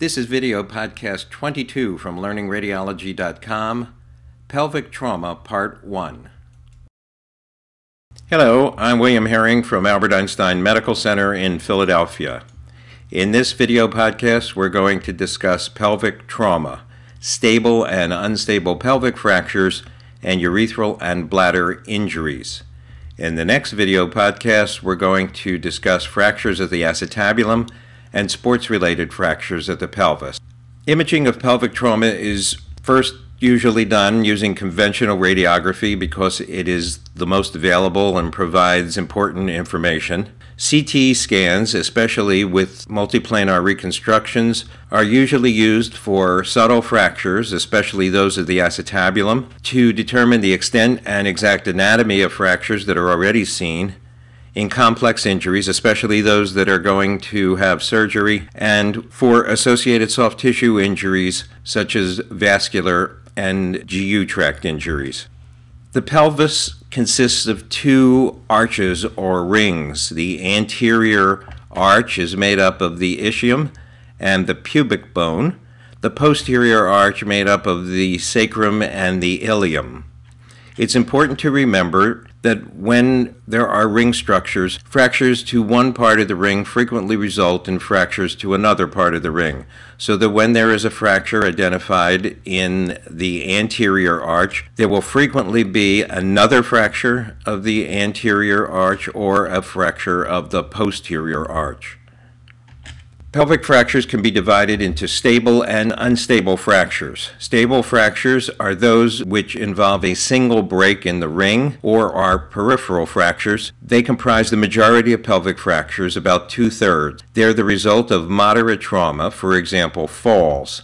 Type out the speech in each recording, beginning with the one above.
This is video podcast 22 from learningradiology.com, Pelvic Trauma, Part 1. Hello, I'm William Herring from Albert Einstein Medical Center in Philadelphia. In this video podcast, we're going to discuss pelvic trauma, stable and unstable pelvic fractures, and urethral and bladder injuries. In the next video podcast, we're going to discuss fractures of the acetabulum and sports related fractures of the pelvis. Imaging of pelvic trauma is first usually done using conventional radiography because it is the most available and provides important information. CT scans, especially with multiplanar reconstructions, are usually used for subtle fractures, especially those of the acetabulum, to determine the extent and exact anatomy of fractures that are already seen in complex injuries, especially those that are going to have surgery, and for associated soft tissue injuries such as vascular and GU tract injuries. The pelvis consists of two arches or rings. The anterior arch is made up of the ischium and the pubic bone, the posterior arch made up of the sacrum and the ilium. It's important to remember that when there are ring structures, fractures to one part of the ring frequently result in fractures to another part of the ring. So that when there is a fracture identified in the anterior arch, there will frequently be another fracture of the anterior arch or a fracture of the posterior arch. Pelvic fractures can be divided into stable and unstable fractures. Stable fractures are those which involve a single break in the ring or are peripheral fractures. They comprise the majority of pelvic fractures, about two thirds. They're the result of moderate trauma, for example, falls.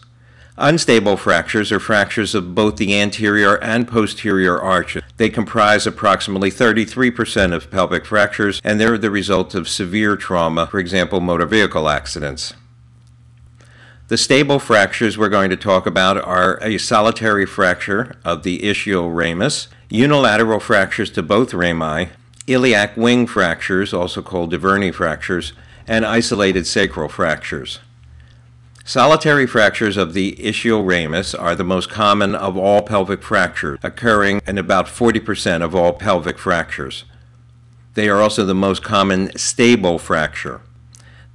Unstable fractures are fractures of both the anterior and posterior arches. They comprise approximately 33% of pelvic fractures, and they're the result of severe trauma, for example, motor vehicle accidents. The stable fractures we're going to talk about are a solitary fracture of the ischial ramus, unilateral fractures to both rami, iliac wing fractures, also called Duverney fractures, and isolated sacral fractures. Solitary fractures of the ischial ramus are the most common of all pelvic fractures, occurring in about 40% of all pelvic fractures. They are also the most common stable fracture.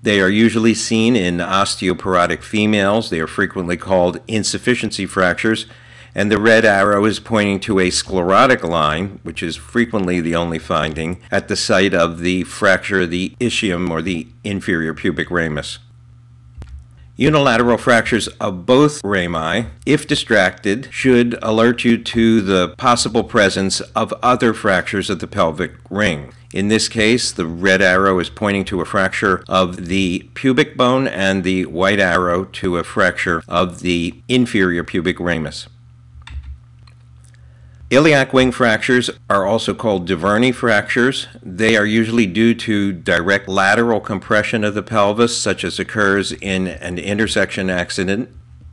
They are usually seen in osteoporotic females. They are frequently called insufficiency fractures, and the red arrow is pointing to a sclerotic line, which is frequently the only finding, at the site of the fracture of the ischium or the inferior pubic ramus. Unilateral fractures of both rami, if distracted, should alert you to the possible presence of other fractures of the pelvic ring. In this case, the red arrow is pointing to a fracture of the pubic bone and the white arrow to a fracture of the inferior pubic ramus. Iliac wing fractures are also called Duverney fractures. They are usually due to direct lateral compression of the pelvis, such as occurs in an intersection accident.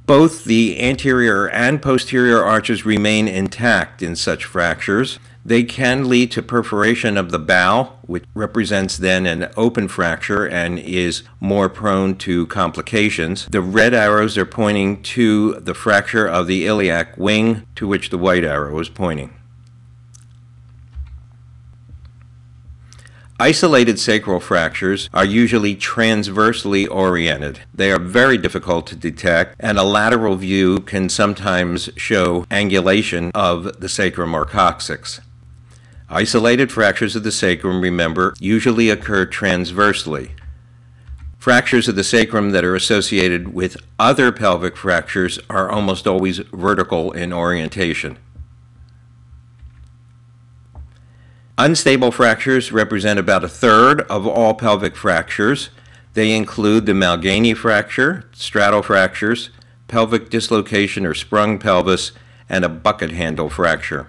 Both the anterior and posterior arches remain intact in such fractures. They can lead to perforation of the bowel, which represents then an open fracture and is more prone to complications. The red arrows are pointing to the fracture of the iliac wing, to which the white arrow is pointing. Isolated sacral fractures are usually transversely oriented. They are very difficult to detect, and a lateral view can sometimes show angulation of the sacrum or coccyx. Isolated fractures of the sacrum, remember, usually occur transversely. Fractures of the sacrum that are associated with other pelvic fractures are almost always vertical in orientation. Unstable fractures represent about a third of all pelvic fractures. They include the Malgaigne fracture, straddle fractures, pelvic dislocation or sprung pelvis, and a bucket handle fracture.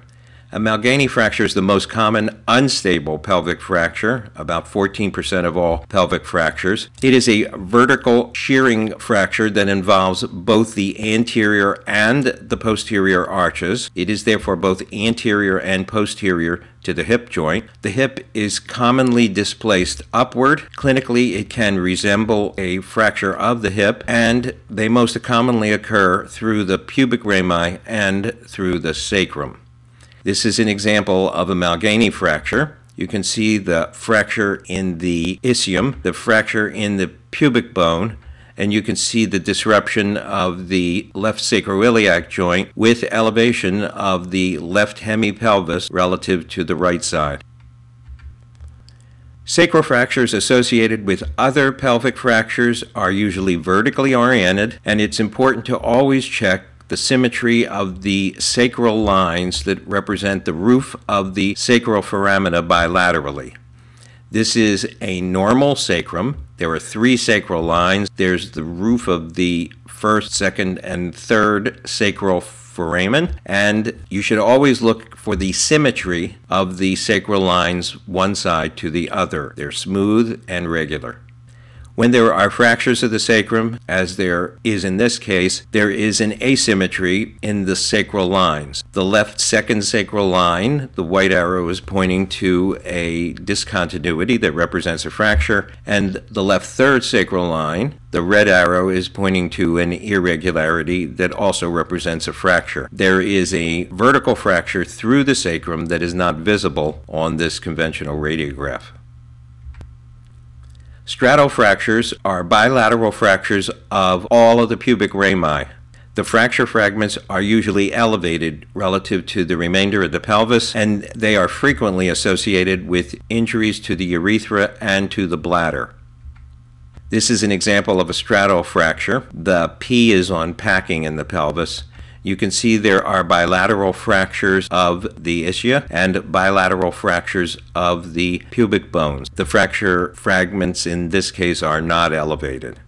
A Malgaigne fracture is the most common unstable pelvic fracture, about 14% of all pelvic fractures. It is a vertical shearing fracture that involves both the anterior and the posterior arches. It is therefore both anterior and posterior to the hip joint. The hip is commonly displaced upward. Clinically, it can resemble a fracture of the hip, and they most commonly occur through the pubic rami and through the sacrum. This is an example of a Malgaigne fracture. You can see the fracture in the ischium, the fracture in the pubic bone, and you can see the disruption of the left sacroiliac joint with elevation of the left hemipelvis relative to the right side. Sacral fractures associated with other pelvic fractures are usually vertically oriented, and it's important to always check the symmetry of the sacral lines that represent the roof of the sacral foramina bilaterally. This is a normal sacrum. There are three sacral lines. There's the roof of the first, second, and third sacral foramen, and you should always look for the symmetry of the sacral lines one side to the other. They're smooth and regular. When there are fractures of the sacrum, as there is in this case, there is an asymmetry in the sacral lines. The left second sacral line, the white arrow is pointing to a discontinuity that represents a fracture, and the left third sacral line, the red arrow is pointing to an irregularity that also represents a fracture. There is a vertical fracture through the sacrum that is not visible on this conventional radiograph. Straddle fractures are bilateral fractures of all of the pubic rami. The fracture fragments are usually elevated relative to the remainder of the pelvis, and they are frequently associated with injuries to the urethra and to the bladder. This is an example of a straddle fracture. The P is on packing in the pelvis, you can see there are bilateral fractures of the ischia and bilateral fractures of the pubic bones. The fracture fragments in this case are not elevated.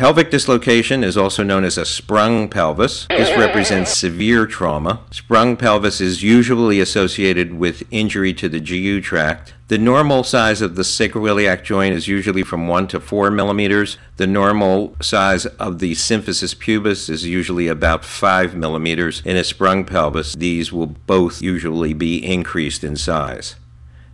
Pelvic dislocation is also known as a sprung pelvis. This represents severe trauma. Sprung pelvis is usually associated with injury to the GU tract. The normal size of the sacroiliac joint is usually from 1 to 4 millimeters. The normal size of the symphysis pubis is usually about 5 millimeters. In a sprung pelvis, these will both usually be increased in size.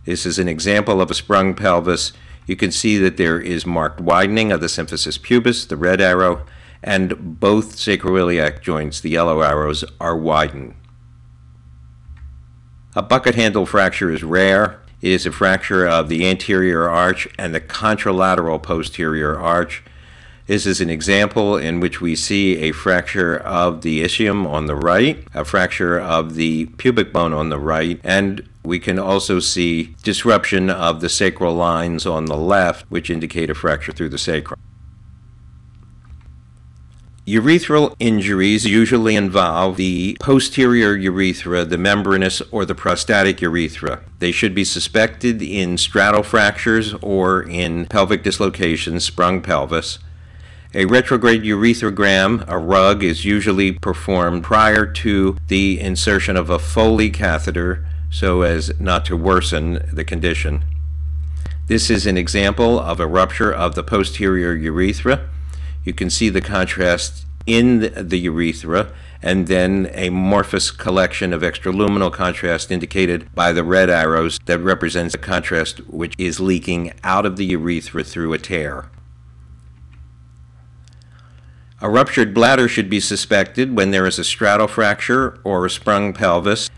This is an example of a sprung pelvis you can see that there is marked widening of the symphysis pubis, the red arrow, and both sacroiliac joints, the yellow arrows, are widened. A bucket handle fracture is rare. It is a fracture of the anterior arch and the contralateral posterior arch. This is an example in which we see a fracture of the ischium on the right, a fracture of the pubic bone on the right, and we can also see disruption of the sacral lines on the left, which indicate a fracture through the sacrum. Urethral injuries usually involve the posterior urethra, the membranous, or the prostatic urethra. They should be suspected in straddle fractures or in pelvic dislocations, sprung pelvis. A retrograde urethrogram, a RUG, is usually performed prior to the insertion of a Foley catheter so as not to worsen the condition. This is an example of a rupture of the posterior urethra. You can see the contrast in the urethra and then a amorphous collection of extraluminal contrast indicated by the red arrows that represents the contrast which is leaking out of the urethra through a tear. A ruptured bladder should be suspected when there is a straddle fracture or a sprung pelvis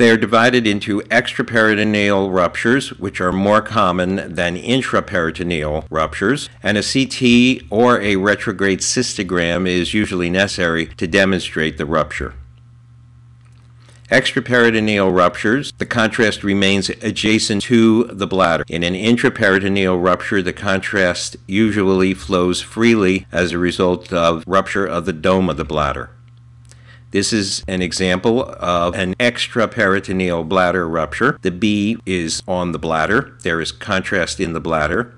they are divided into extraperitoneal ruptures, which are more common than intraperitoneal ruptures, and a CT or a retrograde cystogram is usually necessary to demonstrate the rupture. Extraperitoneal ruptures, the contrast remains adjacent to the bladder. In an intraperitoneal rupture, the contrast usually flows freely as a result of rupture of the dome of the bladder. This is an example of an extraperitoneal bladder rupture. The B is on the bladder. There is contrast in the bladder.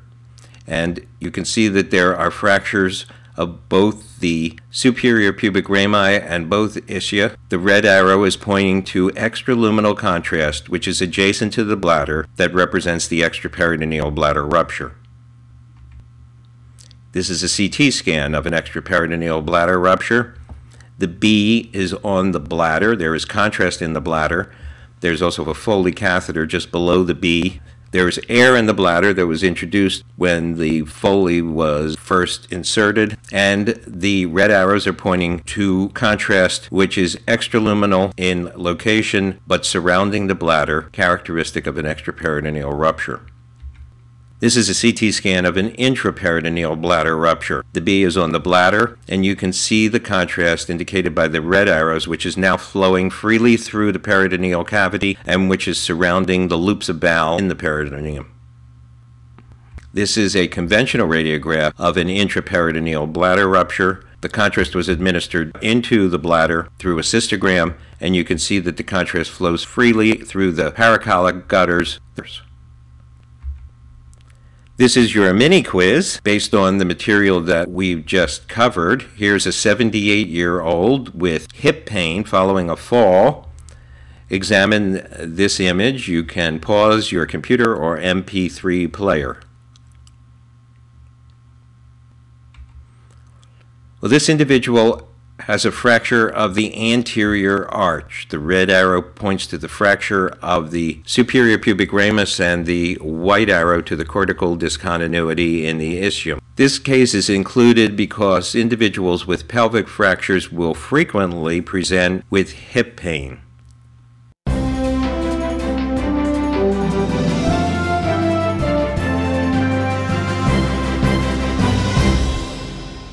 And you can see that there are fractures of both the superior pubic rami and both ischia. The red arrow is pointing to extraluminal contrast, which is adjacent to the bladder that represents the extraperitoneal bladder rupture. This is a CT scan of an extraperitoneal bladder rupture. The B is on the bladder. There is contrast in the bladder. There's also a Foley catheter just below the B. There is air in the bladder that was introduced when the Foley was first inserted, and the red arrows are pointing to contrast, which is extraluminal in location but surrounding the bladder, characteristic of an extraperitoneal rupture. This is a CT scan of an intraperitoneal bladder rupture. The B is on the bladder, and you can see the contrast indicated by the red arrows, which is now flowing freely through the peritoneal cavity and which is surrounding the loops of bowel in the peritoneum. This is a conventional radiograph of an intraperitoneal bladder rupture. The contrast was administered into the bladder through a cystogram, and you can see that the contrast flows freely through the paracolic gutters. This is your mini quiz based on the material that we've just covered. Here's a 78 year old with hip pain following a fall. Examine this image. You can pause your computer or MP3 player. Well, this individual has a fracture of the anterior arch. The red arrow points to the fracture of the superior pubic ramus and the white arrow to the cortical discontinuity in the ischium. This case is included because individuals with pelvic fractures will frequently present with hip pain.